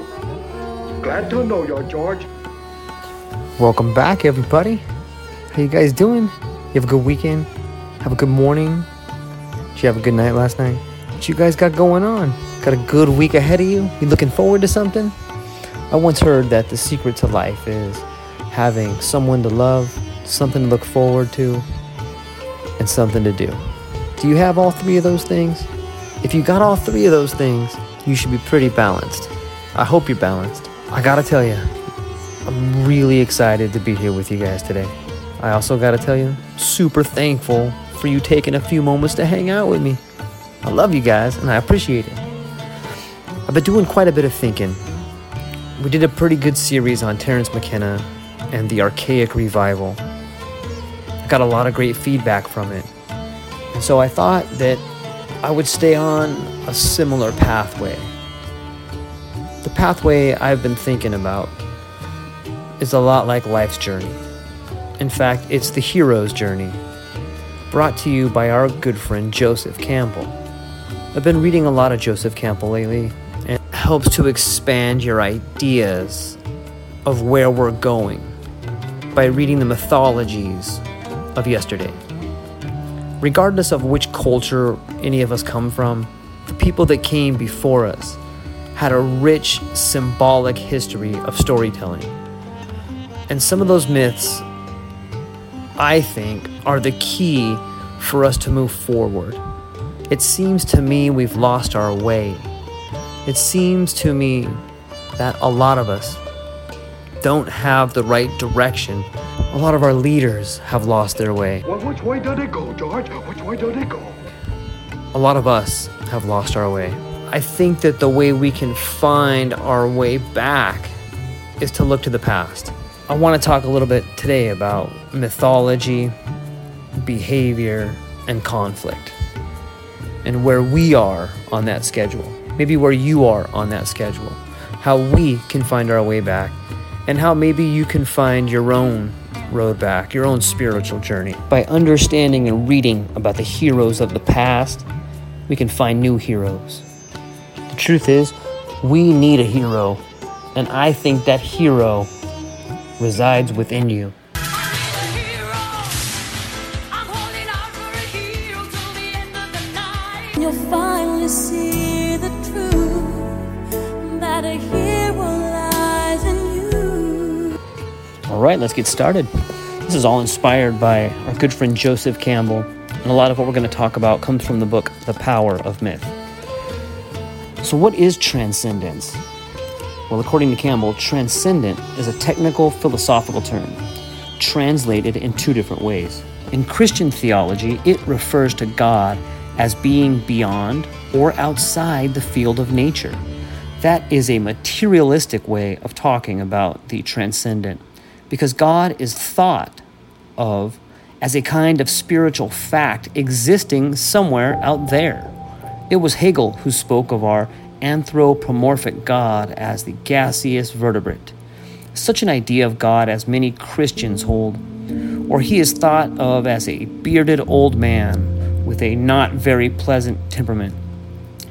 Go. Glad to know you, George. Welcome back, everybody. How you guys doing? You have a good weekend? Have a good morning? Did you have a good night last night? What you guys got going on? Got a good week ahead of you? You looking forward to something? I once heard that the secret to life is having someone to love, something to look forward to, and something to do. Do you have all three of those things? If you got all three of those things, you should be pretty balanced. I hope you're balanced. I gotta tell you, I'm really excited to be here with you guys today. I also got to tell you, super thankful for you taking a few moments to hang out with me. I love you guys and I appreciate it. I've been doing quite a bit of thinking. We did a pretty good series on Terence McKenna and the Archaic Revival. I got a lot of great feedback from it. And so I thought that I would stay on a similar pathway. The pathway I've been thinking about is a lot like life's journey. In fact, it's the hero's journey, brought to you by our good friend Joseph Campbell. I've been reading a lot of Joseph Campbell lately, and it helps to expand your ideas of where we're going by reading the mythologies of yesterday. Regardless of which culture any of us come from, the people that came before us had a rich symbolic history of storytelling. And some of those myths, I think, are the key for us to move forward. It seems to me we've lost our way. It seems to me that a lot of us don't have the right direction. A lot of our leaders have lost their way. Well, which way did it go, George? Which way did it go? a lot of us have lost our way. I think that the way we can find our way back is to look to the past. I want to talk a little bit today about mythology, behavior, and conflict, and where we are on that schedule. Maybe where you are on that schedule. How we can find our way back, and how maybe you can find your own road back, your own spiritual journey. By understanding and reading about the heroes of the past, we can find new heroes. The truth is, we need a hero, and I think that hero resides within you. You'll finally see the truth that a hero lies in you. All right, let's get started. This is all inspired by our good friend Joseph Campbell, and a lot of what we're going to talk about comes from the book The Power of Myth. So, what is transcendence? Well, according to Campbell, transcendent is a technical philosophical term translated in two different ways. In Christian theology, it refers to God as being beyond or outside the field of nature. That is a materialistic way of talking about the transcendent, because God is thought of as a kind of spiritual fact existing somewhere out there. It was Hegel who spoke of our anthropomorphic God as the gaseous vertebrate. Such an idea of God as many Christians hold, or he is thought of as a bearded old man with a not very pleasant temperament.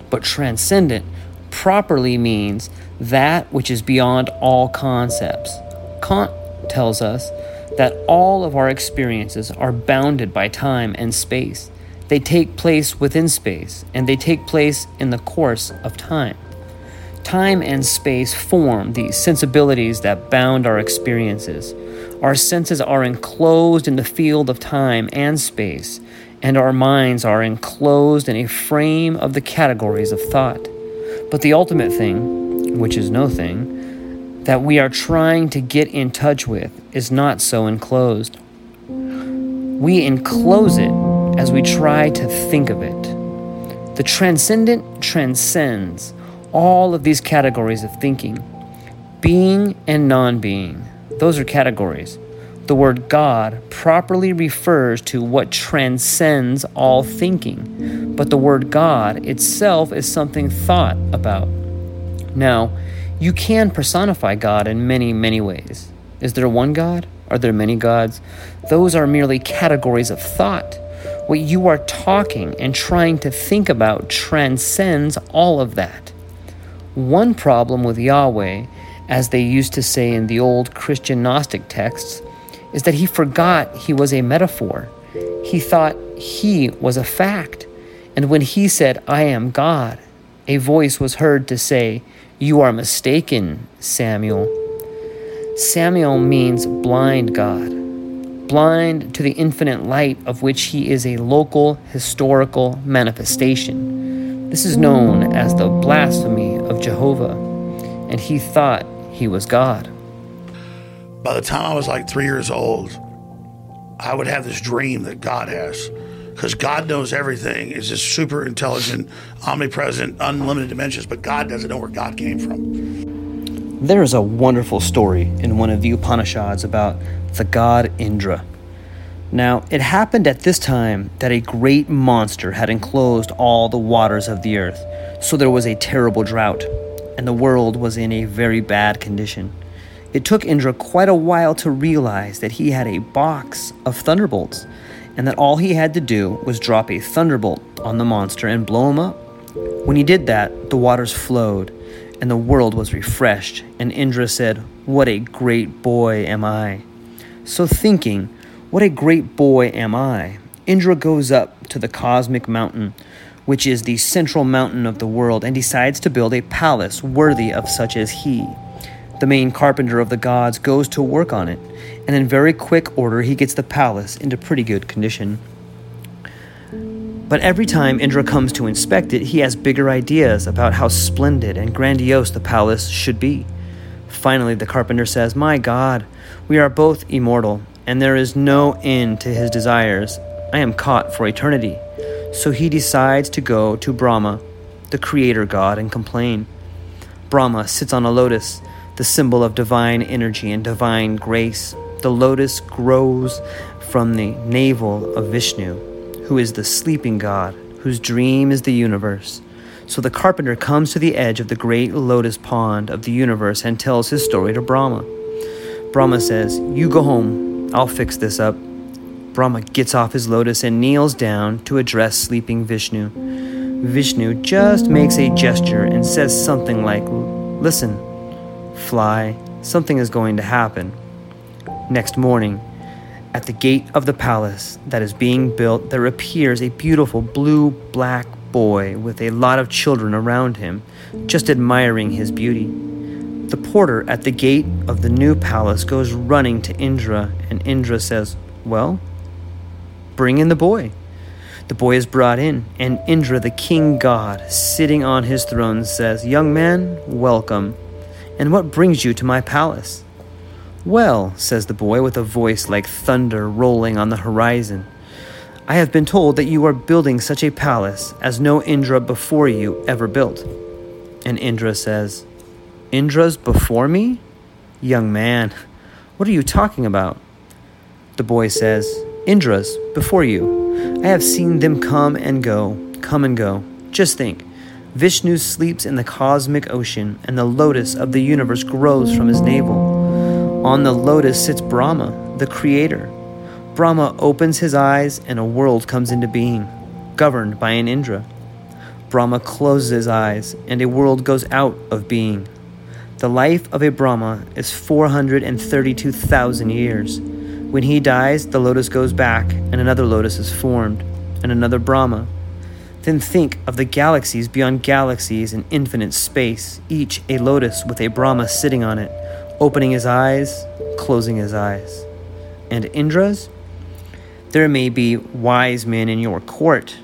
But transcendent properly means that which is beyond all concepts. Kant tells us that all of our experiences are bounded by time and space. They take place within space, and they take place in the course of time. Time and space form the sensibilities that bound our experiences. Our senses are enclosed in the field of time and space, and our minds are enclosed in a frame of the categories of thought. But the ultimate thing, which is no thing, that we are trying to get in touch with is not so enclosed. We enclose it as we try to think of it. The transcendent transcends all of these categories of thinking. Being and non being, those are categories. The word God properly refers to what transcends all thinking, but the word God itself is something thought about. Now, you can personify God in many, many ways. Is there one God? Are there many gods? Those are merely categories of thought. What you are talking and trying to think about transcends all of that. One problem with Yahweh, as they used to say in the old Christian Gnostic texts, is that he forgot he was a metaphor. He thought he was a fact. And when he said, I am God, a voice was heard to say, You are mistaken, Samael. Samael means blind God blind to the infinite light of which he is a local historical manifestation. This is known as the blasphemy of Jehovah, and he thought he was God. By the time I was like three years old, I would have this dream that God has. Because God knows everything, is this super intelligent, omnipresent, unlimited dimensions, but God doesn't know where God came from. There is a wonderful story in one of the Upanishads about the god Indra. Now, it happened at this time that a great monster had enclosed all the waters of the earth, so there was a terrible drought, and the world was in a very bad condition. It took Indra quite a while to realize that he had a box of thunderbolts, and that all he had to do was drop a thunderbolt on the monster and blow him up. When he did that, the waters flowed, and the world was refreshed, and Indra said, What a great boy am I! So, thinking, What a great boy am I, Indra goes up to the cosmic mountain, which is the central mountain of the world, and decides to build a palace worthy of such as he. The main carpenter of the gods goes to work on it, and in very quick order he gets the palace into pretty good condition. But every time Indra comes to inspect it, he has bigger ideas about how splendid and grandiose the palace should be. Finally, the carpenter says, My God, we are both immortal, and there is no end to his desires. I am caught for eternity. So he decides to go to Brahma, the creator god, and complain. Brahma sits on a lotus, the symbol of divine energy and divine grace. The lotus grows from the navel of Vishnu, who is the sleeping god, whose dream is the universe. So the carpenter comes to the edge of the great lotus pond of the universe and tells his story to Brahma. Brahma says, You go home, I'll fix this up. Brahma gets off his lotus and kneels down to address sleeping Vishnu. Vishnu just makes a gesture and says something like, Listen, fly, something is going to happen. Next morning, at the gate of the palace that is being built, there appears a beautiful blue black boy with a lot of children around him, just admiring his beauty. The porter at the gate of the new palace goes running to Indra, and Indra says, Well, bring in the boy. The boy is brought in, and Indra, the king god, sitting on his throne, says, Young man, welcome. And what brings you to my palace? Well, says the boy with a voice like thunder rolling on the horizon, I have been told that you are building such a palace as no Indra before you ever built. And Indra says, Indra's before me? Young man, what are you talking about? The boy says, Indra's before you. I have seen them come and go, come and go. Just think. Vishnu sleeps in the cosmic ocean, and the lotus of the universe grows from his navel. On the lotus sits Brahma, the creator. Brahma opens his eyes, and a world comes into being, governed by an Indra. Brahma closes his eyes, and a world goes out of being. The life of a Brahma is 432,000 years. When he dies, the lotus goes back, and another lotus is formed, and another Brahma. Then think of the galaxies beyond galaxies in infinite space, each a lotus with a Brahma sitting on it, opening his eyes, closing his eyes. And Indra's? There may be wise men in your court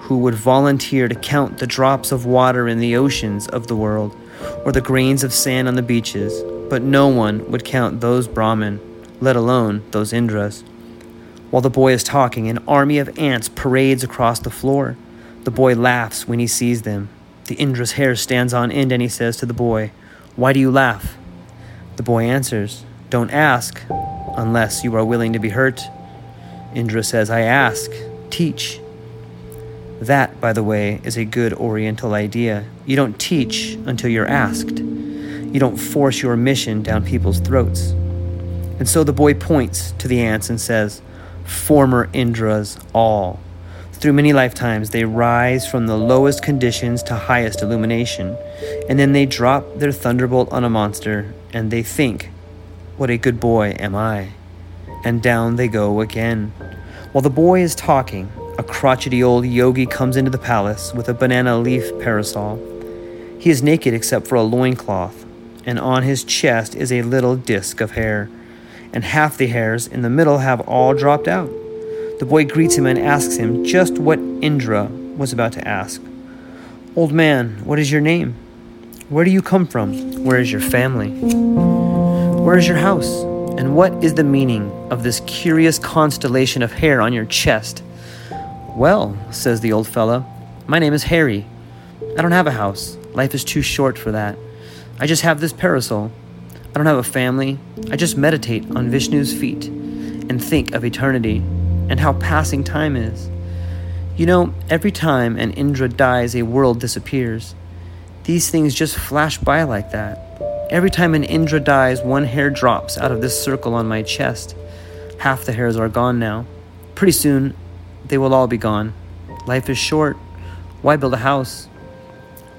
who would volunteer to count the drops of water in the oceans of the world or the grains of sand on the beaches, but no one would count those Brahmin, let alone those Indras. While the boy is talking, an army of ants parades across the floor. The boy laughs when he sees them. The Indra's hair stands on end and he says to the boy, Why do you laugh? The boy answers, Don't ask, unless you are willing to be hurt. Indra says, I ask, teach. That, by the way, is a good Oriental idea. You don't teach until you're asked. You don't force your mission down people's throats. And so the boy points to the ants and says, Former Indras all. Through many lifetimes, they rise from the lowest conditions to highest illumination, and then they drop their thunderbolt on a monster, and they think, What a good boy am I and down they go again. While the boy is talking, a crotchety old yogi comes into the palace with a banana leaf parasol. He is naked except for a loincloth, and on his chest is a little disk of hair, and half the hairs in the middle have all dropped out. The boy greets him and asks him just what Indra was about to ask. Old man, what is your name? Where do you come from? Where is your family? Where is your house? And what is the meaning of this curious constellation of hair on your chest? Well, says the old fellow, my name is Harry. I don't have a house. Life is too short for that. I just have this parasol. I don't have a family. I just meditate on Vishnu's feet and think of eternity and how passing time is. You know, every time an Indra dies, a world disappears. These things just flash by like that. Every time an Indra dies, one hair drops out of this circle on my chest. Half the hairs are gone now. Pretty soon, they will all be gone. Life is short. Why build a house?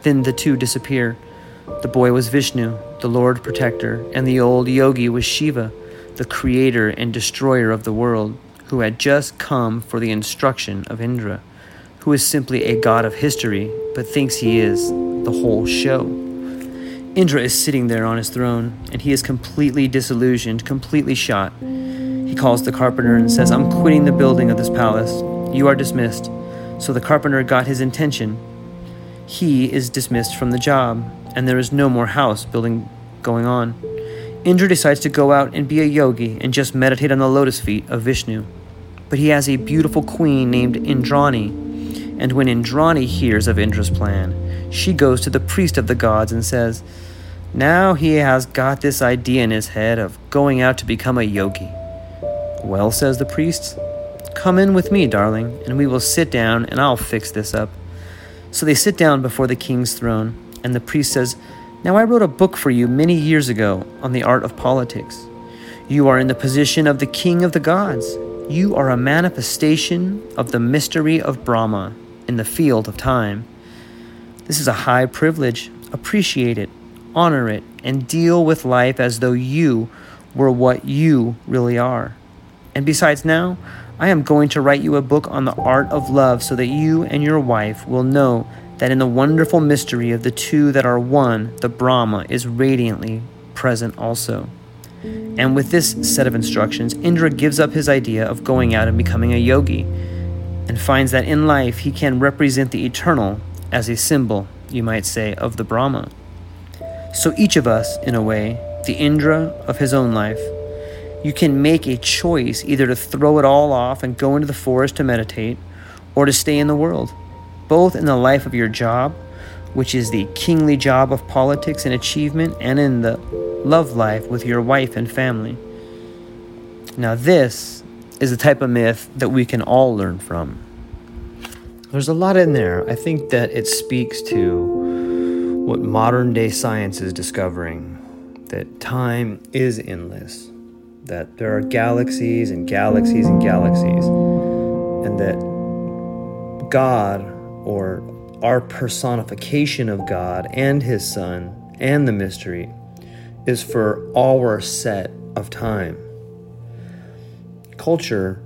Then the two disappear. The boy was Vishnu, the Lord Protector, and the old yogi was Shiva, the creator and destroyer of the world, who had just come for the instruction of Indra, who is simply a god of history, but thinks he is the whole show. Indra is sitting there on his throne, and he is completely disillusioned, completely shot. He calls the carpenter and says, I'm quitting the building of this palace. You are dismissed. So the carpenter got his intention. He is dismissed from the job, and there is no more house building going on. Indra decides to go out and be a yogi and just meditate on the lotus feet of Vishnu. But he has a beautiful queen named Indrani, and when Indrani hears of Indra's plan, she goes to the priest of the gods and says, Now he has got this idea in his head of going out to become a yogi. Well, says the priest, come in with me, darling, and we will sit down and I'll fix this up. So they sit down before the king's throne, and the priest says, Now I wrote a book for you many years ago on the art of politics. You are in the position of the king of the gods. You are a manifestation of the mystery of Brahma in the field of time. This is a high privilege. Appreciate it, honor it, and deal with life as though you were what you really are. And besides, now, I am going to write you a book on the art of love so that you and your wife will know that in the wonderful mystery of the two that are one, the Brahma is radiantly present also. And with this set of instructions, Indra gives up his idea of going out and becoming a yogi and finds that in life he can represent the eternal as a symbol, you might say, of the Brahma. So each of us, in a way, the Indra of his own life, You can make a choice either to throw it all off and go into the forest to meditate or to stay in the world, both in the life of your job, which is the kingly job of politics and achievement, and in the love life with your wife and family. Now, this is the type of myth that we can all learn from. There's a lot in there. I think that it speaks to what modern day science is discovering that time is endless, that there are galaxies and galaxies and galaxies, and that God, or our personification of God and His Son and the mystery, is for our set of time. Culture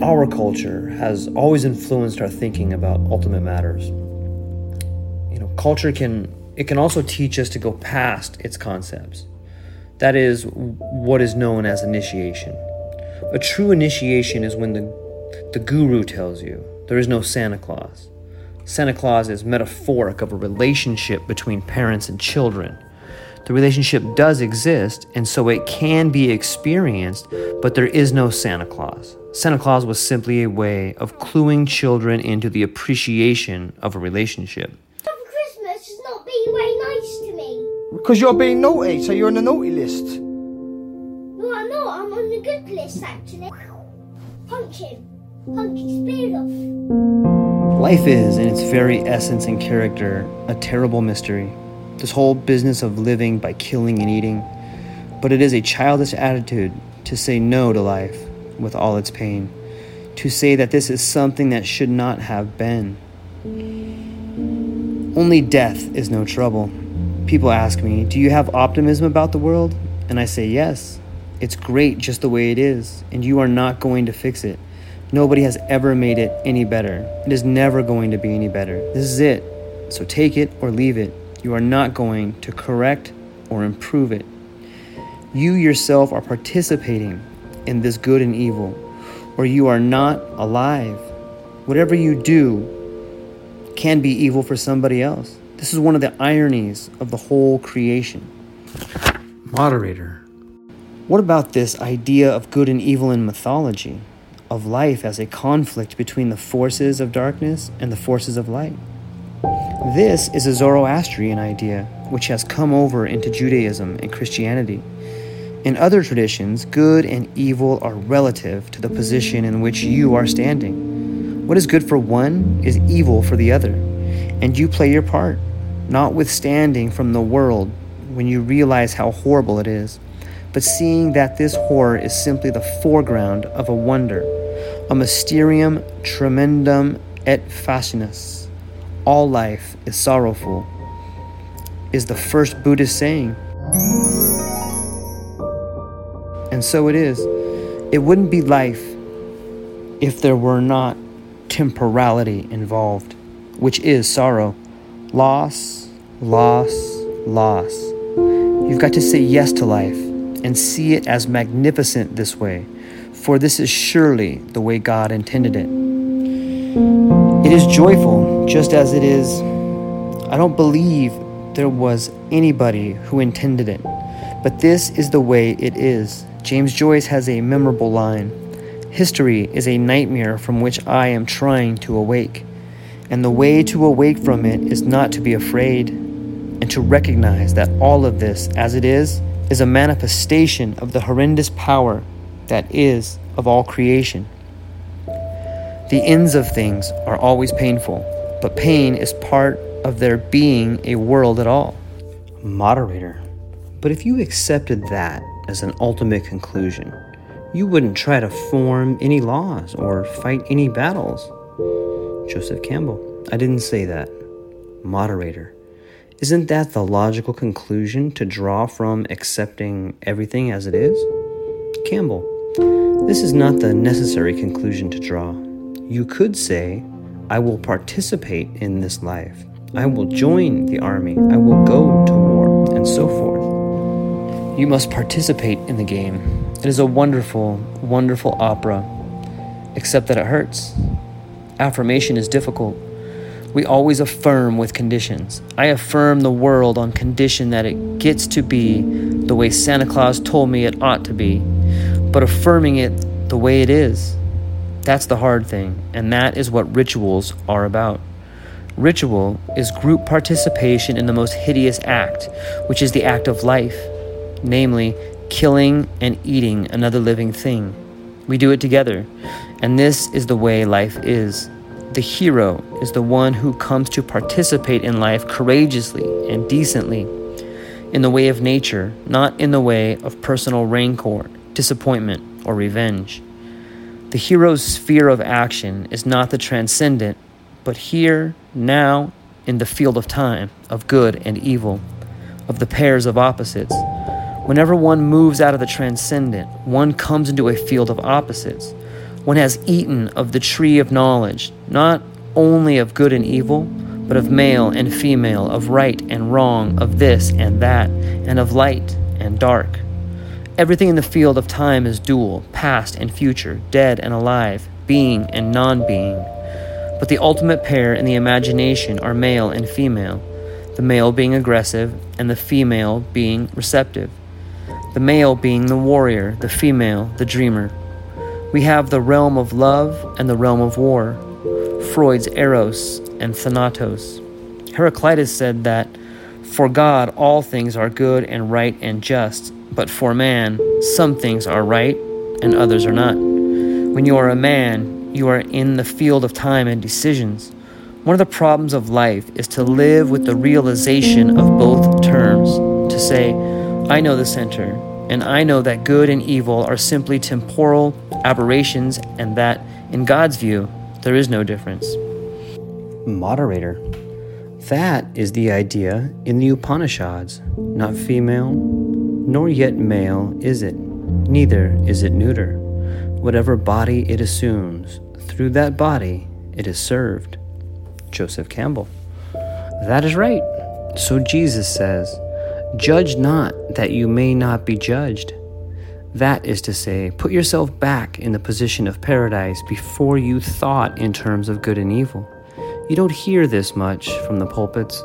our culture has always influenced our thinking about ultimate matters. Culture can it can also teach us to go past its concepts. That is what is known as initiation. A true initiation is when the the guru tells you there is no Santa Claus. Santa Claus is metaphoric of a relationship between parents and children. The relationship does exist, and so it can be experienced, but there is no Santa Claus. Santa Claus was simply a way of cluing children into the appreciation of a relationship. Father Christmas is not being very nice to me. Because you're being naughty, so you're on the naughty list. No, I'm not. I'm on the good list, actually. Punch him. Punch his beard off. Life is, in its very essence and character, a terrible mystery. This whole business of living by killing and eating. But it is a childish attitude to say no to life with all its pain, to say that this is something that should not have been. Only death is no trouble. People ask me, Do you have optimism about the world? And I say, Yes. It's great just the way it is, and you are not going to fix it. Nobody has ever made it any better. It is never going to be any better. This is it. So take it or leave it. You are not going to correct or improve it. You yourself are participating in this good and evil, or you are not alive. Whatever you do can be evil for somebody else. This is one of the ironies of the whole creation. Moderator. What about this idea of good and evil in mythology, of life as a conflict between the forces of darkness and the forces of light? This is a Zoroastrian idea which has come over into Judaism and Christianity. In other traditions, good and evil are relative to the position in which you are standing. What is good for one is evil for the other, and you play your part, notwithstanding from the world when you realize how horrible it is, but seeing that this horror is simply the foreground of a wonder, a mysterium tremendum et fascinans. All life is sorrowful, is the first Buddhist saying. And so it is. It wouldn't be life if there were not temporality involved, which is sorrow. Loss, loss, loss. You've got to say yes to life and see it as magnificent this way, for this is surely the way God intended it. It is joyful, just as it is. I don't believe there was anybody who intended it, but this is the way it is. James Joyce has a memorable line History is a nightmare from which I am trying to awake, and the way to awake from it is not to be afraid, and to recognize that all of this, as it is, is a manifestation of the horrendous power that is of all creation. The ends of things are always painful, but pain is part of there being a world at all. Moderator. But if you accepted that as an ultimate conclusion, you wouldn't try to form any laws or fight any battles. Joseph Campbell. I didn't say that. Moderator. Isn't that the logical conclusion to draw from accepting everything as it is? Campbell. This is not the necessary conclusion to draw. You could say, I will participate in this life. I will join the army. I will go to war, and so forth. You must participate in the game. It is a wonderful, wonderful opera, except that it hurts. Affirmation is difficult. We always affirm with conditions. I affirm the world on condition that it gets to be the way Santa Claus told me it ought to be, but affirming it the way it is. That's the hard thing, and that is what rituals are about. Ritual is group participation in the most hideous act, which is the act of life, namely, killing and eating another living thing. We do it together, and this is the way life is. The hero is the one who comes to participate in life courageously and decently, in the way of nature, not in the way of personal rancor, disappointment, or revenge. The hero's sphere of action is not the transcendent, but here, now, in the field of time, of good and evil, of the pairs of opposites. Whenever one moves out of the transcendent, one comes into a field of opposites. One has eaten of the tree of knowledge, not only of good and evil, but of male and female, of right and wrong, of this and that, and of light and dark. Everything in the field of time is dual, past and future, dead and alive, being and non being. But the ultimate pair in the imagination are male and female, the male being aggressive and the female being receptive, the male being the warrior, the female the dreamer. We have the realm of love and the realm of war, Freud's Eros and Thanatos. Heraclitus said that for God all things are good and right and just, but for man some things are right and others are not. When you are a man, you are in the field of time and decisions. One of the problems of life is to live with the realization of both terms, to say, I know the center, and I know that good and evil are simply temporal aberrations, and that, in God's view, there is no difference. Moderator. That is the idea in the Upanishads. Not female, nor yet male is it, neither is it neuter. Whatever body it assumes, through that body it is served. Joseph Campbell. That is right. So Jesus says, Judge not that you may not be judged. That is to say, put yourself back in the position of paradise before you thought in terms of good and evil. You don't hear this much from the pulpits,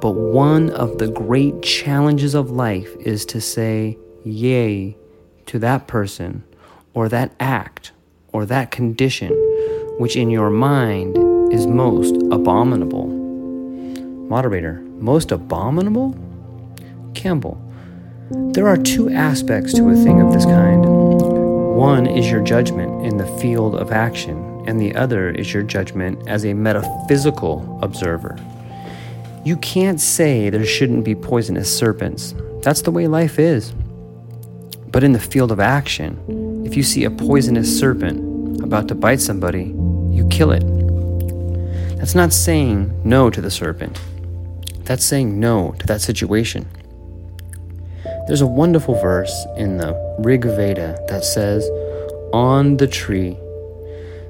but one of the great challenges of life is to say yea to that person or that act or that condition which in your mind is most abominable. Moderator, most abominable? Campbell, there are two aspects to a thing of this kind. One is your judgment in the field of action, and the other is your judgment as a metaphysical observer. You can't say there shouldn't be poisonous serpents. That's the way life is. But in the field of action, if you see a poisonous serpent about to bite somebody, you kill it. That's not saying no to the serpent. That's saying no to that situation. There's a wonderful verse in the Rig Veda that says, On the tree.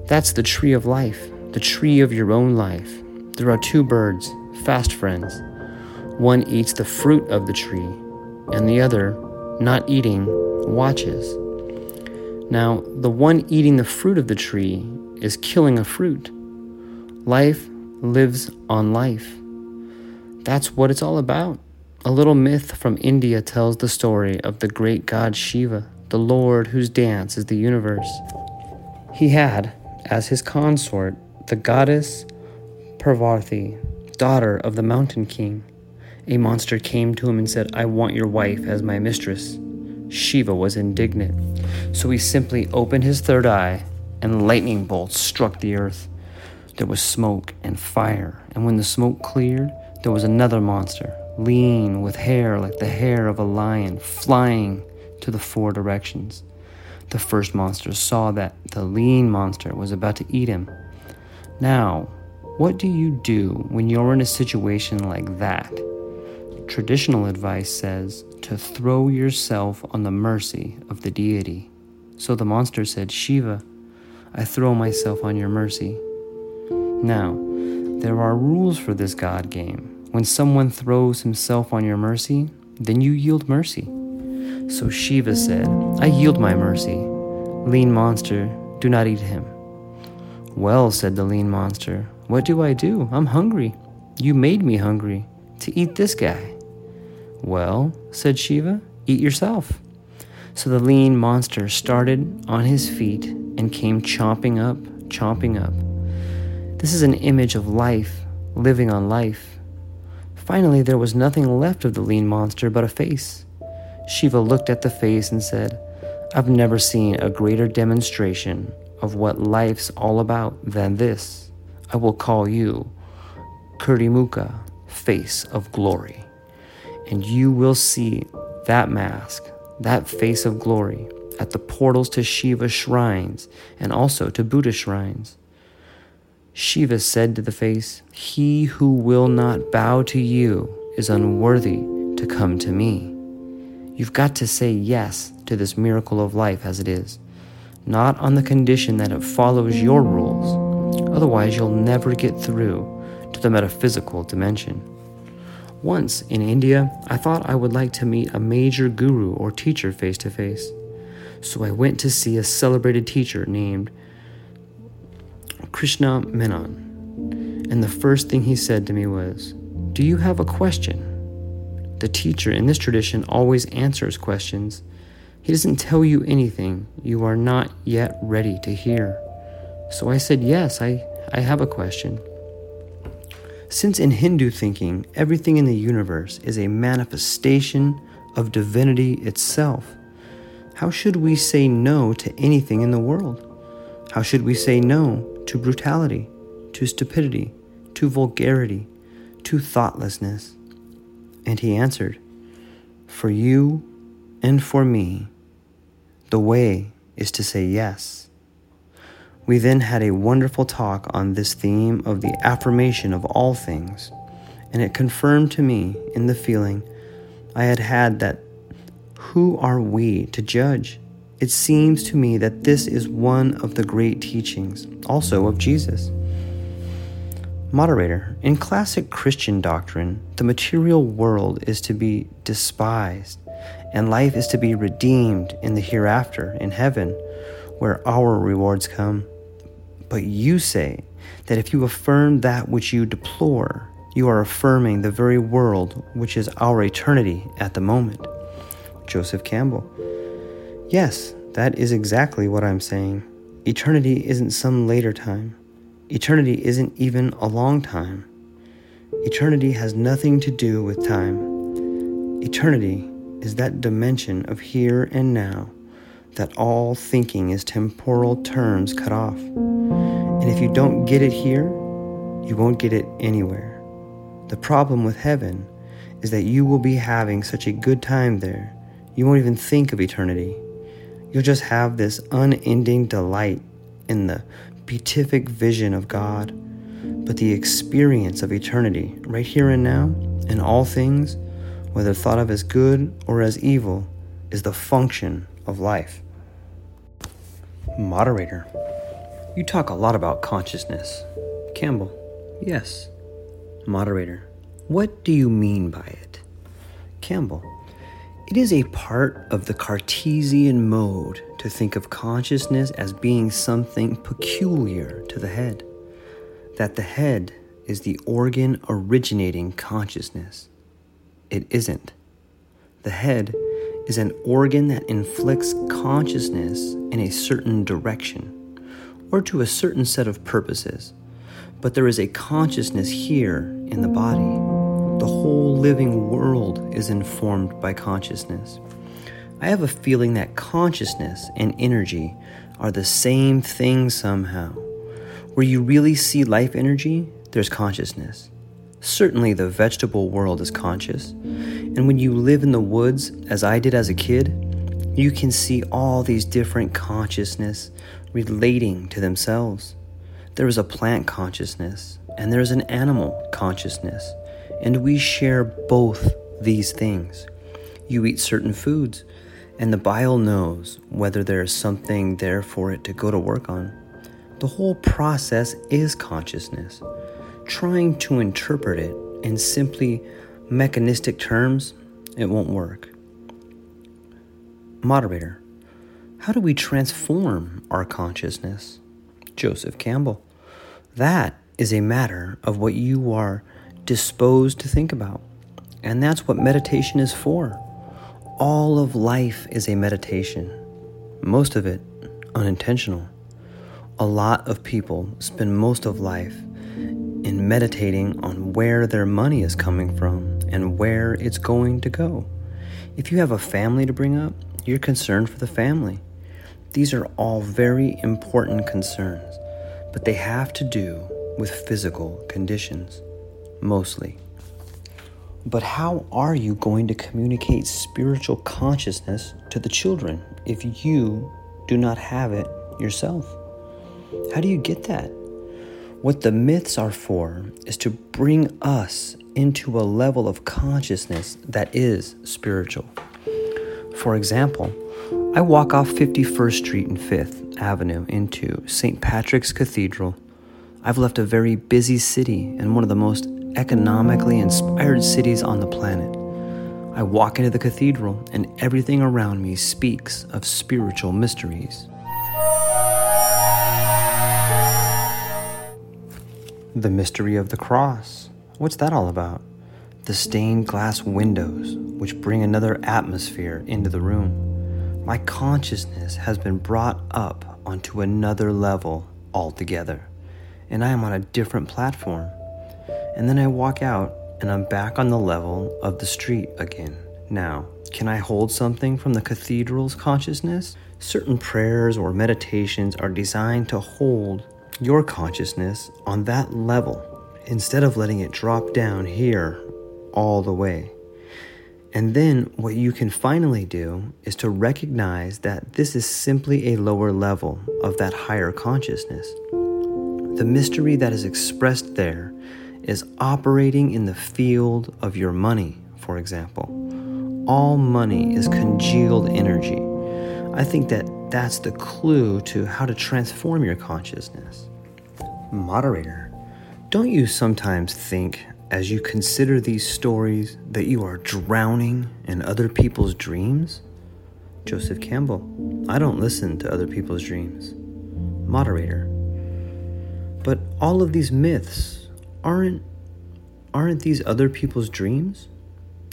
That's the tree of life, the tree of your own life. There are two birds, fast friends. One eats the fruit of the tree, and the other, not eating, watches. Now, the one eating the fruit of the tree is killing a fruit. Life lives on life. That's what it's all about. A little myth from India tells the story of the great god Shiva, the Lord whose dance is the universe. He had, as his consort, the goddess Parvati, daughter of the mountain king. A monster came to him and said, I want your wife as my mistress. Shiva was indignant, so he simply opened his third eye, and lightning bolts struck the earth. There was smoke and fire, and when the smoke cleared, there was another monster, lean with hair like the hair of a lion, flying to the four directions. The first monster saw that the lean monster was about to eat him. Now, what do you do when you're in a situation like that? Traditional advice says to throw yourself on the mercy of the deity. So the monster said, Shiva, I throw myself on your mercy. Now, there are rules for this God game. When someone throws himself on your mercy, then you yield mercy. So Shiva said, I yield my mercy. Lean monster, do not eat him. Well, said the lean monster, What do I do? I'm hungry. You made me hungry to eat this guy. Well, said Shiva, eat yourself. So the lean monster started on his feet and came chomping up, chomping up. This is an image of life, living on life. Finally, there was nothing left of the lean monster but a face. Shiva looked at the face and said, I've never seen a greater demonstration of what life's all about than this. I will call you Kirtimukha, face of glory. And you will see that mask, that face of glory, at the portals to Shiva shrines and also to Buddha shrines. Shiva said to the face, He who will not bow to you is unworthy to come to me. You've got to say yes to this miracle of life as it is, not on the condition that it follows your rules. Otherwise, you'll never get through to the metaphysical dimension. Once in India, I thought I would like to meet a major guru or teacher face to face. So I went to see a celebrated teacher named Krishna Menon. And the first thing he said to me was, Do you have a question? The teacher in this tradition always answers questions. He doesn't tell you anything you are not yet ready to hear. So I said, Yes, I, I have a question. Since in Hindu thinking, everything in the universe is a manifestation of divinity itself, how should we say no to anything in the world? How should we say no to brutality, to stupidity, to vulgarity, to thoughtlessness? And he answered, For you and for me, the way is to say yes. We then had a wonderful talk on this theme of the affirmation of all things, and it confirmed to me in the feeling I had had that who are we to judge? It seems to me that this is one of the great teachings, also of Jesus. Moderator, in classic Christian doctrine, the material world is to be despised, and life is to be redeemed in the hereafter, in heaven, where our rewards come. But you say that if you affirm that which you deplore, you are affirming the very world which is our eternity at the moment. Joseph Campbell. Yes, that is exactly what I'm saying. Eternity isn't some later time. Eternity isn't even a long time. Eternity has nothing to do with time. Eternity is that dimension of here and now that all thinking is temporal terms cut off. And if you don't get it here, you won't get it anywhere. The problem with heaven is that you will be having such a good time there, you won't even think of eternity. You'll just have this unending delight in the beatific vision of God, but the experience of eternity, right here and now, in all things, whether thought of as good or as evil, is the function of life. Moderator, you talk a lot about consciousness. Campbell, yes. Moderator, what do you mean by it? Campbell, it is a part of the Cartesian mode to think of consciousness as being something peculiar to the head, that the head is the organ originating consciousness. It isn't. The head is an organ that inflicts consciousness in a certain direction or to a certain set of purposes, but there is a consciousness here in the body the whole living world is informed by consciousness. I have a feeling that consciousness and energy are the same thing somehow. Where you really see life energy, there's consciousness. Certainly, the vegetable world is conscious. And when you live in the woods, as I did as a kid, you can see all these different consciousness relating to themselves. There is a plant consciousness, and there is an animal consciousness and we share both these things. You eat certain foods, and the bile knows whether there is something there for it to go to work on. The whole process is consciousness. Trying to interpret it in simply mechanistic terms, it won't work. Moderator, how do we transform our consciousness? Joseph Campbell. That is a matter of what you are disposed to think about. And that's what meditation is for. All of life is a meditation, most of it unintentional. A lot of people spend most of life in meditating on where their money is coming from and where it's going to go. If you have a family to bring up, you're concerned for the family. These are all very important concerns, but they have to do with physical conditions, mostly. But how are you going to communicate spiritual consciousness to the children if you do not have it yourself? How do you get that? What the myths are for is to bring us into a level of consciousness that is spiritual. For example, I walk off 51st Street and 5th Avenue into St. Patrick's Cathedral. I've left a very busy city and one of the most economically inspired cities on the planet. I walk into the cathedral, and everything around me speaks of spiritual mysteries. The mystery of the cross. What's that all about? The stained glass windows, which bring another atmosphere into the room. My consciousness has been brought up onto another level altogether, and I am on a different platform. And then I walk out and I'm back on the level of the street again. Now, can I hold something from the cathedral's consciousness? Certain prayers or meditations are designed to hold your consciousness on that level instead of letting it drop down here all the way. And then what you can finally do is to recognize that this is simply a lower level of that higher consciousness. The mystery that is expressed there is operating in the field of your money, for example. All money is congealed energy. I think that that's the clue to how to transform your consciousness. Moderator, don't you sometimes think, as you consider these stories, that you are drowning in other people's dreams? Joseph Campbell, I don't listen to other people's dreams. Moderator, but all of these myths aren't aren't these other people's dreams?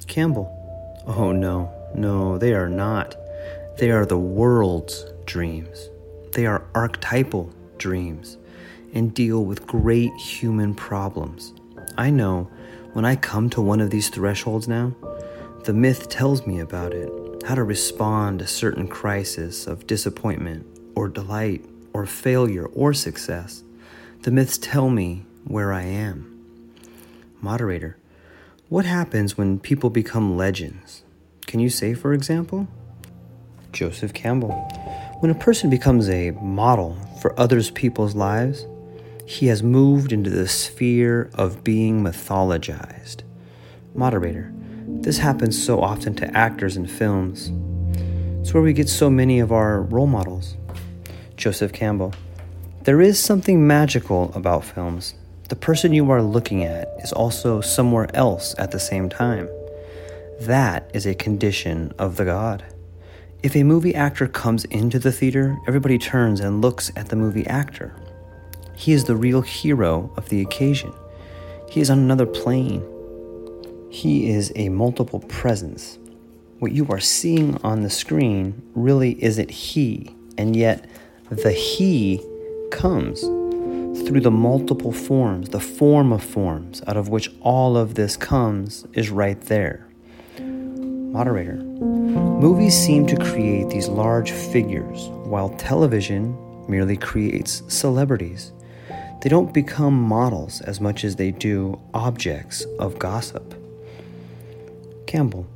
Campbell, oh no, no, they are not. They are the world's dreams. They are archetypal dreams and deal with great human problems. I know when I come to one of these thresholds now, the myth tells me about it, how to respond to certain crisis of disappointment or delight or failure or success. The myths tell me where I am. Moderator, what happens when people become legends? Can you say, for example? Joseph Campbell. When a person becomes a model for others people's lives, he has moved into the sphere of being mythologized. Moderator, this happens so often to actors in films. It's where we get so many of our role models. Joseph Campbell, there is something magical about films. The person you are looking at is also somewhere else at the same time. That is a condition of the God. If a movie actor comes into the theater, everybody turns and looks at the movie actor. He is the real hero of the occasion. He is on another plane. He is a multiple presence. What you are seeing on the screen really isn't he, and yet the he comes through the multiple forms, the form of forms out of which all of this comes is right there. Moderator, movies seem to create these large figures, while television merely creates celebrities. They don't become models as much as they do objects of gossip. Campbell,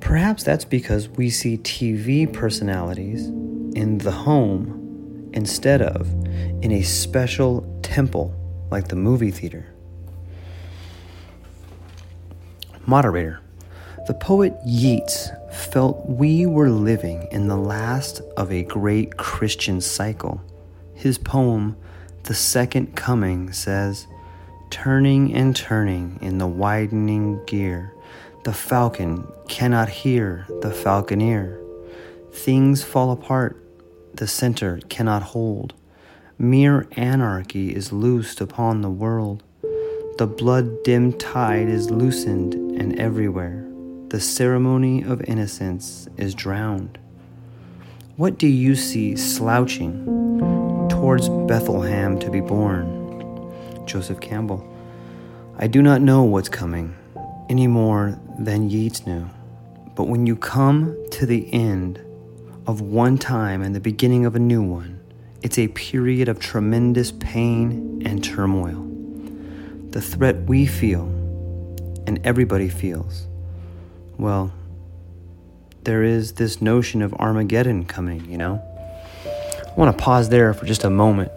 perhaps that's because we see TV personalities in the home instead of in a special temple like the movie theater. Moderator, the poet Yeats felt we were living in the last of a great Christian cycle. His poem, The Second Coming, says, Turning and turning in the widening gyre, the falcon cannot hear the falconer. Things fall apart, the center cannot hold. Mere anarchy is loosed upon the world. The blood dimmed tide is loosened, and everywhere the ceremony of innocence is drowned. What do you see slouching towards Bethlehem to be born? Joseph Campbell. I do not know what's coming any more than Yeats knew. But when you come to the end of one time and the beginning of a new one, it's a period of tremendous pain and turmoil. The threat we feel, and everybody feels, well, there is this notion of Armageddon coming, you know? I want to pause there for just a moment.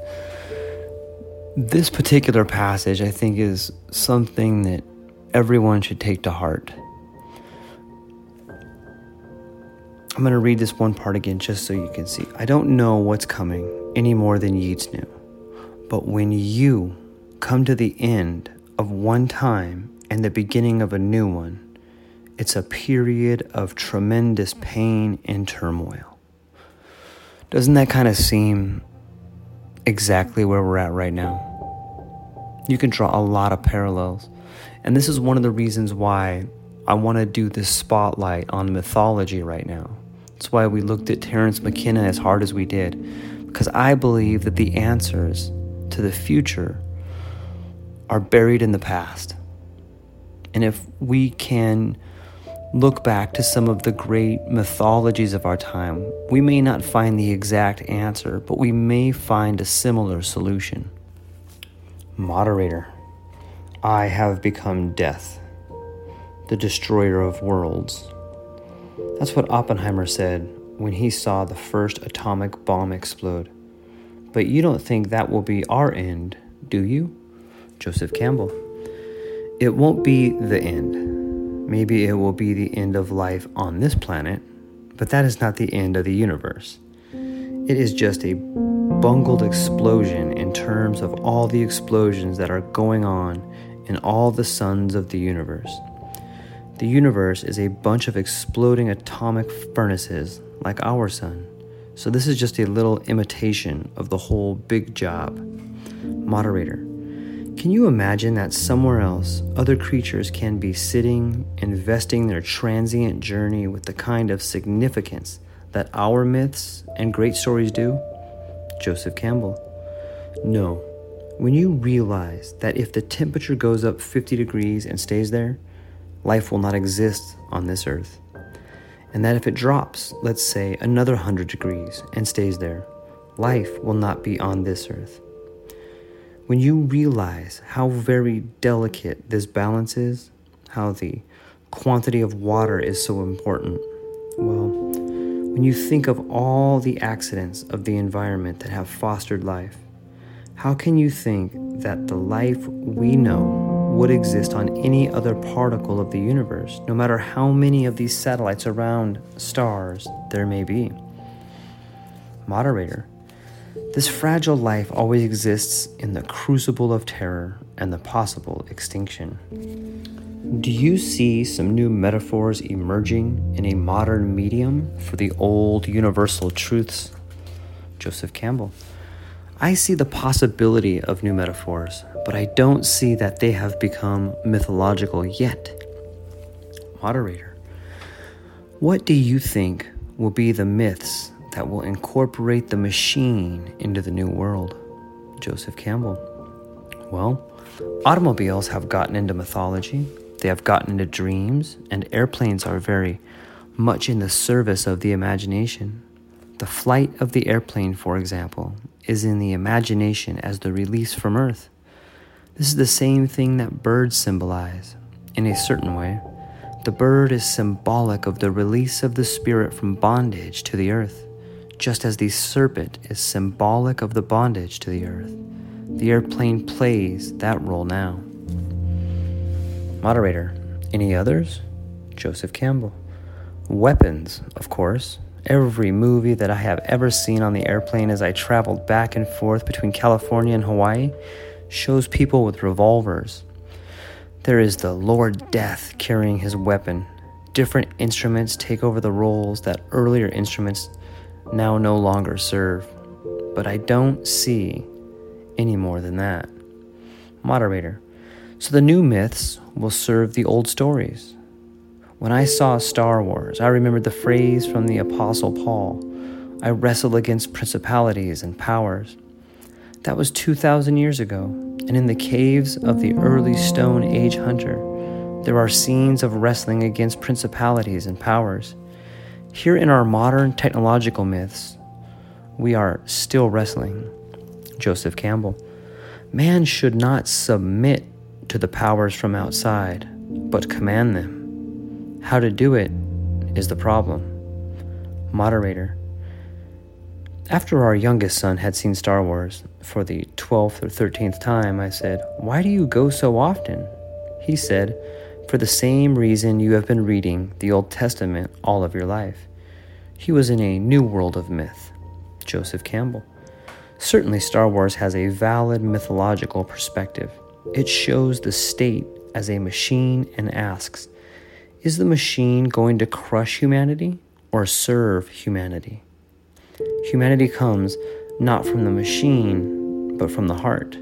This particular passage, I think, is something that everyone should take to heart. I'm going to read this one part again just so you can see. I don't know what's coming any more than Yeats knew. But when you come to the end of one time and the beginning of a new one, it's a period of tremendous pain and turmoil. Doesn't that kind of seem exactly where we're at right now? You can draw a lot of parallels. And this is one of the reasons why I want to do this spotlight on mythology right now. That's why we looked at Terence McKenna as hard as we did because I believe that the answers to the future are buried in the past. And if we can look back to some of the great mythologies of our time, we may not find the exact answer, but we may find a similar solution. Moderator, I have become death, the destroyer of worlds. That's what Oppenheimer said when he saw the first atomic bomb explode. But you don't think that will be our end, do you? Joseph Campbell. It won't be the end. Maybe it will be the end of life on this planet, but that is not the end of the universe. It is just a bungled explosion in terms of all the explosions that are going on in all the suns of the universe. The universe is a bunch of exploding atomic furnaces like our sun. So, this is just a little imitation of the whole big job. Moderator, can you imagine that somewhere else other creatures can be sitting, investing their transient journey with the kind of significance that our myths and great stories do? Joseph Campbell. No. When you realize that if the temperature goes up 50 degrees and stays there, life will not exist on this earth and that if it drops, let's say, another 100 degrees and stays there, life will not be on this earth. When you realize how very delicate this balance is, how the quantity of water is so important, well, when you think of all the accidents of the environment that have fostered life, how can you think that the life we know would exist on any other particle of the universe, no matter how many of these satellites around stars there may be. Moderator, this fragile life always exists in the crucible of terror and the possible extinction. Do you see some new metaphors emerging in a modern medium for the old universal truths? Joseph Campbell. I see the possibility of new metaphors, but I don't see that they have become mythological yet. Moderator, what do you think will be the myths that will incorporate the machine into the new world? Joseph Campbell. Well, automobiles have gotten into mythology, they have gotten into dreams, and airplanes are very much in the service of the imagination. The flight of the airplane, for example, is in the imagination as the release from earth. This is the same thing that birds symbolize, in a certain way. The bird is symbolic of the release of the spirit from bondage to the earth, just as the serpent is symbolic of the bondage to the earth. The airplane plays that role now. Moderator, any others? Joseph Campbell. Weapons, of course. Every movie that I have ever seen on the airplane as I traveled back and forth between California and Hawaii shows people with revolvers. There is the Lord Death carrying his weapon. Different instruments take over the roles that earlier instruments now no longer serve. But I don't see any more than that. Moderator. So the new myths will serve the old stories. When I saw Star Wars, I remembered the phrase from the Apostle Paul I wrestle against principalities and powers. That was 2,000 years ago, and in the caves of the early Stone Age hunter, there are scenes of wrestling against principalities and powers. Here in our modern technological myths, we are still wrestling. Joseph Campbell. Man should not submit to the powers from outside, but command them. How to do it is the problem. Moderator. After our youngest son had seen Star Wars for the 12th or 13th time, I said, Why do you go so often? He said, For the same reason you have been reading the Old Testament all of your life. He was in a new world of myth. Joseph Campbell. Certainly, Star Wars has a valid mythological perspective. It shows the state as a machine and asks Is the machine going to crush humanity or serve humanity? Humanity comes not from the machine, but from the heart.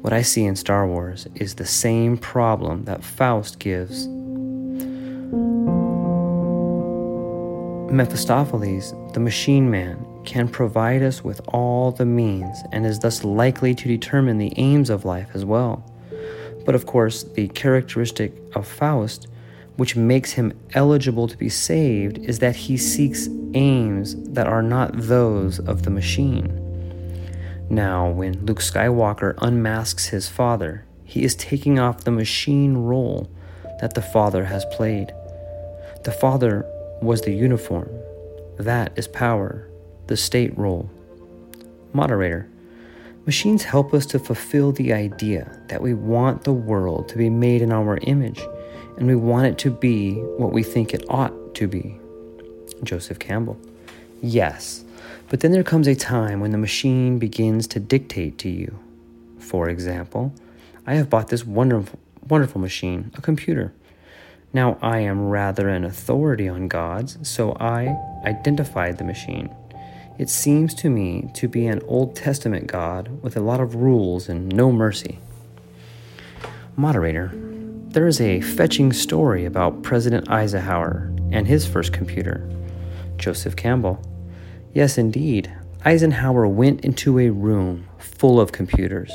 What I see in Star Wars is the same problem that Faust gives. Mephistopheles, the machine man, can provide us with all the means and is thus likely to determine the aims of life as well. But of course, the characteristic of Faust, which makes him eligible to be saved, is that he seeks aims that are not those of the machine. Now, when Luke Skywalker unmasks his father, he is taking off the machine role that the father has played. The father was the uniform. That is power the state role. Moderator. Machines help us to fulfill the idea that we want the world to be made in our image, and we want it to be what we think it ought to be. Joseph Campbell. Yes, but then there comes a time when the machine begins to dictate to you. For example, I have bought this wonderful, wonderful machine, a computer. Now I am rather an authority on gods, so I identified the machine. It seems to me to be an Old Testament God with a lot of rules and no mercy. Moderator, there is a fetching story about President Eisenhower and his first computer. Joseph Campbell. Yes, indeed. Eisenhower went into a room full of computers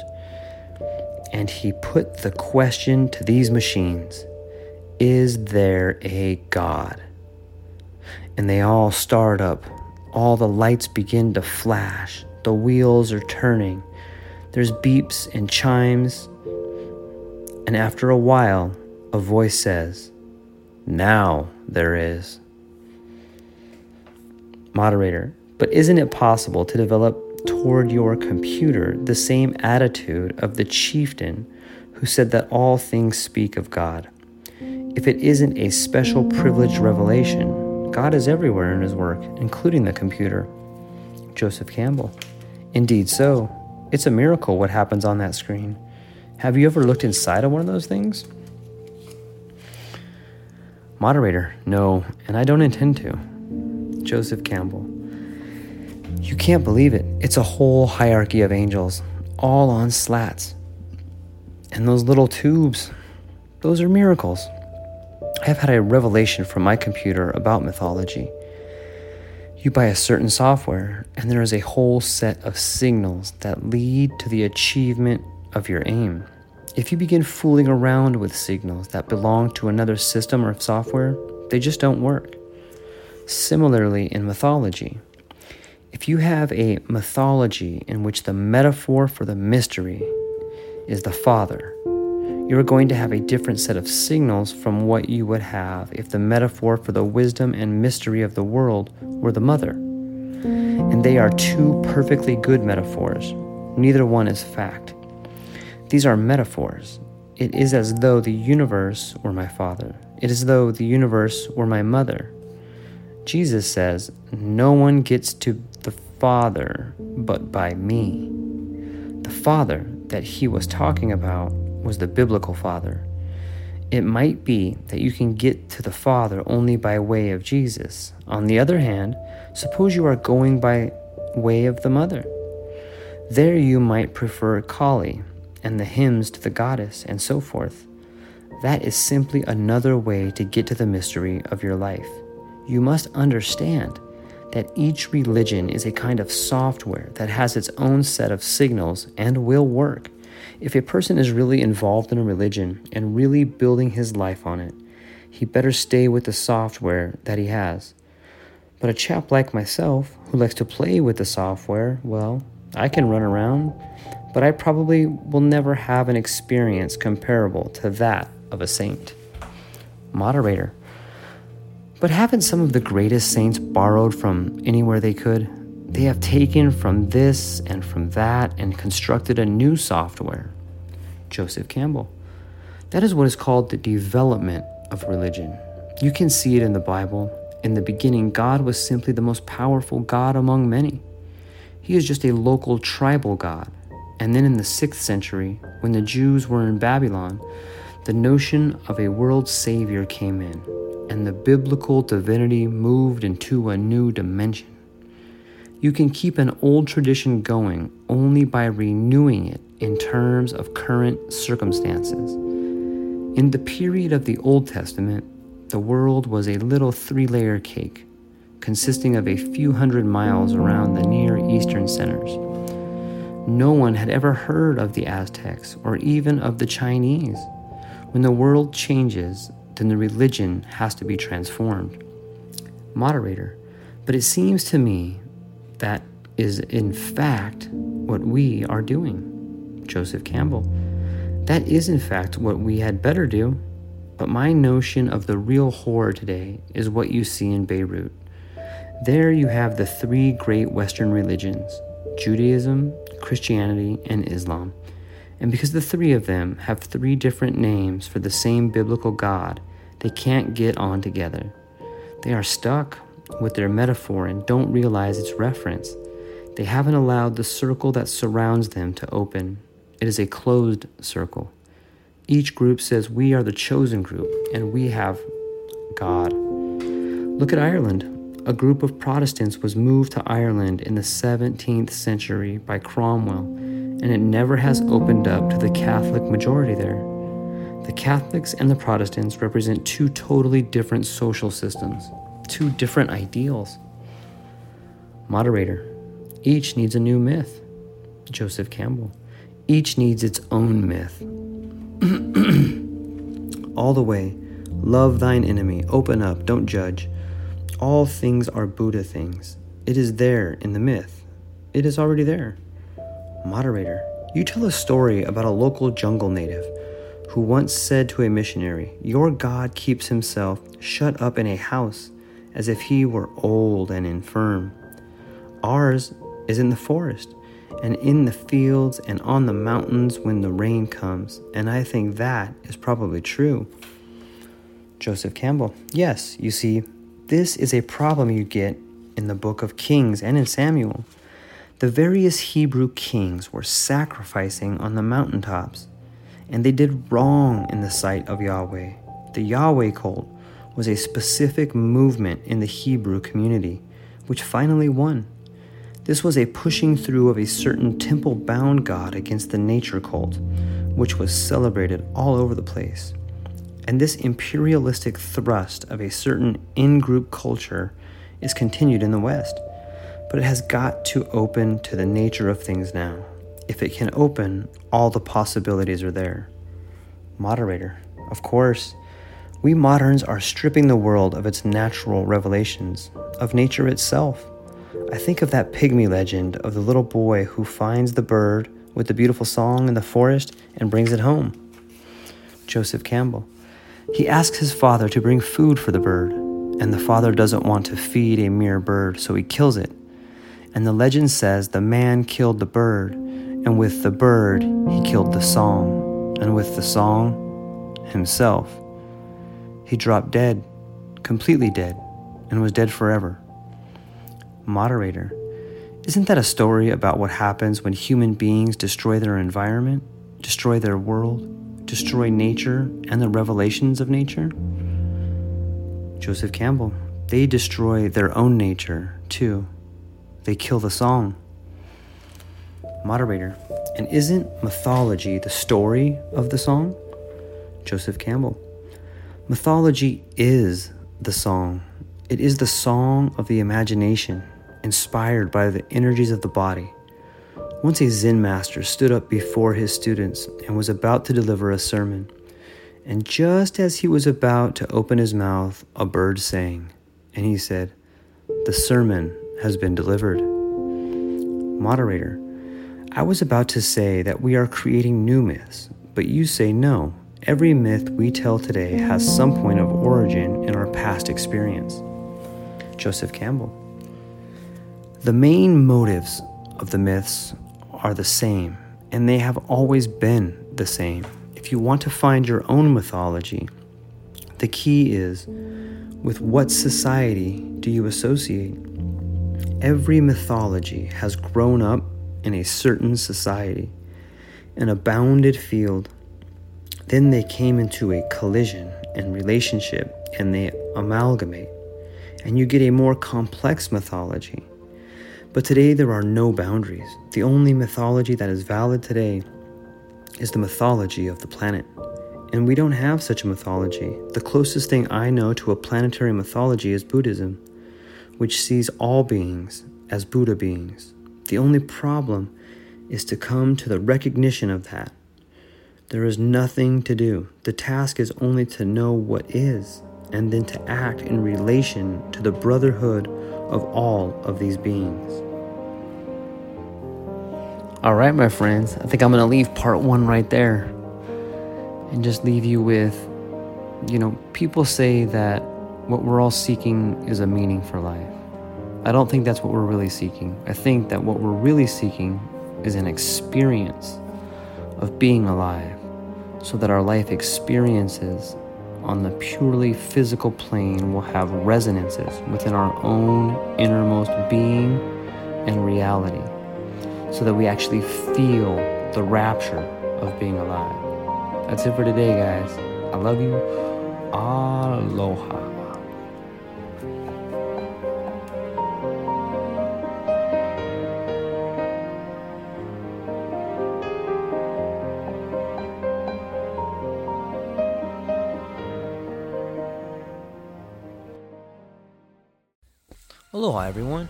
and he put the question to these machines Is there a God? And they all start up all the lights begin to flash. The wheels are turning. There's beeps and chimes. And after a while, a voice says, Now there is. Moderator, but isn't it possible to develop toward your computer the same attitude of the chieftain who said that all things speak of God? If it isn't a special privileged revelation, God is everywhere in his work, including the computer. Joseph Campbell. Indeed, so. It's a miracle what happens on that screen. Have you ever looked inside of one of those things? Moderator, no, and I don't intend to. Joseph Campbell. You can't believe it. It's a whole hierarchy of angels, all on slats. And those little tubes, those are miracles. I have had a revelation from my computer about mythology. You buy a certain software, and there is a whole set of signals that lead to the achievement of your aim. If you begin fooling around with signals that belong to another system or software, they just don't work. Similarly, in mythology, if you have a mythology in which the metaphor for the mystery is the Father, you are going to have a different set of signals from what you would have if the metaphor for the wisdom and mystery of the world were the mother. And they are two perfectly good metaphors. Neither one is fact. These are metaphors. It is as though the universe were my father. It is as though the universe were my mother. Jesus says, No one gets to the Father but by me. The Father that he was talking about was the biblical Father. It might be that you can get to the Father only by way of Jesus. On the other hand, suppose you are going by way of the Mother. There you might prefer Kali and the hymns to the goddess and so forth. That is simply another way to get to the mystery of your life. You must understand that each religion is a kind of software that has its own set of signals and will work. If a person is really involved in a religion and really building his life on it, he better stay with the software that he has. But a chap like myself, who likes to play with the software, well, I can run around, but I probably will never have an experience comparable to that of a saint. Moderator. But haven't some of the greatest saints borrowed from anywhere they could? They have taken from this and from that and constructed a new software. Joseph Campbell. That is what is called the development of religion. You can see it in the Bible. In the beginning, God was simply the most powerful God among many. He is just a local tribal God. And then in the 6th century, when the Jews were in Babylon, the notion of a world savior came in, and the biblical divinity moved into a new dimension. You can keep an old tradition going only by renewing it in terms of current circumstances. In the period of the Old Testament, the world was a little three layer cake consisting of a few hundred miles around the Near Eastern centers. No one had ever heard of the Aztecs or even of the Chinese. When the world changes, then the religion has to be transformed. Moderator, but it seems to me that is in fact what we are doing. Joseph Campbell. That is in fact what we had better do. But my notion of the real horror today is what you see in Beirut. There you have the three great Western religions Judaism, Christianity, and Islam. And because the three of them have three different names for the same biblical God, they can't get on together. They are stuck with their metaphor and don't realize its reference. They haven't allowed the circle that surrounds them to open. It is a closed circle. Each group says we are the chosen group and we have God. Look at Ireland. A group of Protestants was moved to Ireland in the 17th century by Cromwell, and it never has opened up to the Catholic majority there. The Catholics and the Protestants represent two totally different social systems, two different ideals. Moderator, each needs a new myth. Joseph Campbell, each needs its own myth. All the way, love thine enemy, open up, don't judge. All things are Buddha things. It is there in the myth. It is already there. Moderator, you tell a story about a local jungle native who once said to a missionary, Your God keeps himself shut up in a house as if he were old and infirm. Ours is in the forest and in the fields and on the mountains when the rain comes, and I think that is probably true. Joseph Campbell, yes, you see, this is a problem you get in the book of Kings and in Samuel. The various Hebrew kings were sacrificing on the mountaintops, and they did wrong in the sight of Yahweh. The Yahweh cult was a specific movement in the Hebrew community, which finally won. This was a pushing through of a certain temple bound god against the nature cult, which was celebrated all over the place. And this imperialistic thrust of a certain in group culture is continued in the West. But it has got to open to the nature of things now. If it can open, all the possibilities are there. Moderator, of course, we moderns are stripping the world of its natural revelations, of nature itself. I think of that pygmy legend of the little boy who finds the bird with the beautiful song in the forest and brings it home. Joseph Campbell. He asks his father to bring food for the bird, and the father doesn't want to feed a mere bird, so he kills it. And the legend says the man killed the bird, and with the bird, he killed the song, and with the song, himself. He dropped dead, completely dead, and was dead forever. Moderator, isn't that a story about what happens when human beings destroy their environment, destroy their world, destroy nature and the revelations of nature? Joseph Campbell, they destroy their own nature too. They kill the song. Moderator, and isn't mythology the story of the song? Joseph Campbell. Mythology is the song. It is the song of the imagination, inspired by the energies of the body. Once a Zen master stood up before his students and was about to deliver a sermon. And just as he was about to open his mouth, a bird sang, and he said, The sermon has been delivered. Moderator, I was about to say that we are creating new myths, but you say no. Every myth we tell today has some point of origin in our past experience. Joseph Campbell. The main motives of the myths are the same, and they have always been the same. If you want to find your own mythology, the key is with what society do you associate? Every mythology has grown up in a certain society, in a bounded field. Then they came into a collision and relationship and they amalgamate, and you get a more complex mythology. But today there are no boundaries. The only mythology that is valid today is the mythology of the planet. And we don't have such a mythology. The closest thing I know to a planetary mythology is Buddhism, which sees all beings as Buddha beings. The only problem is to come to the recognition of that. There is nothing to do. The task is only to know what is, and then to act in relation to the brotherhood of all of these beings. All right, my friends, I think I'm going to leave part one right there and just leave you with you know, people say that what we're all seeking is a meaning for life. I don't think that's what we're really seeking. I think that what we're really seeking is an experience of being alive so that our life experiences on the purely physical plane will have resonances within our own innermost being and reality so that we actually feel the rapture of being alive. That's it for today, guys. I love you. Aloha. Aloha, everyone.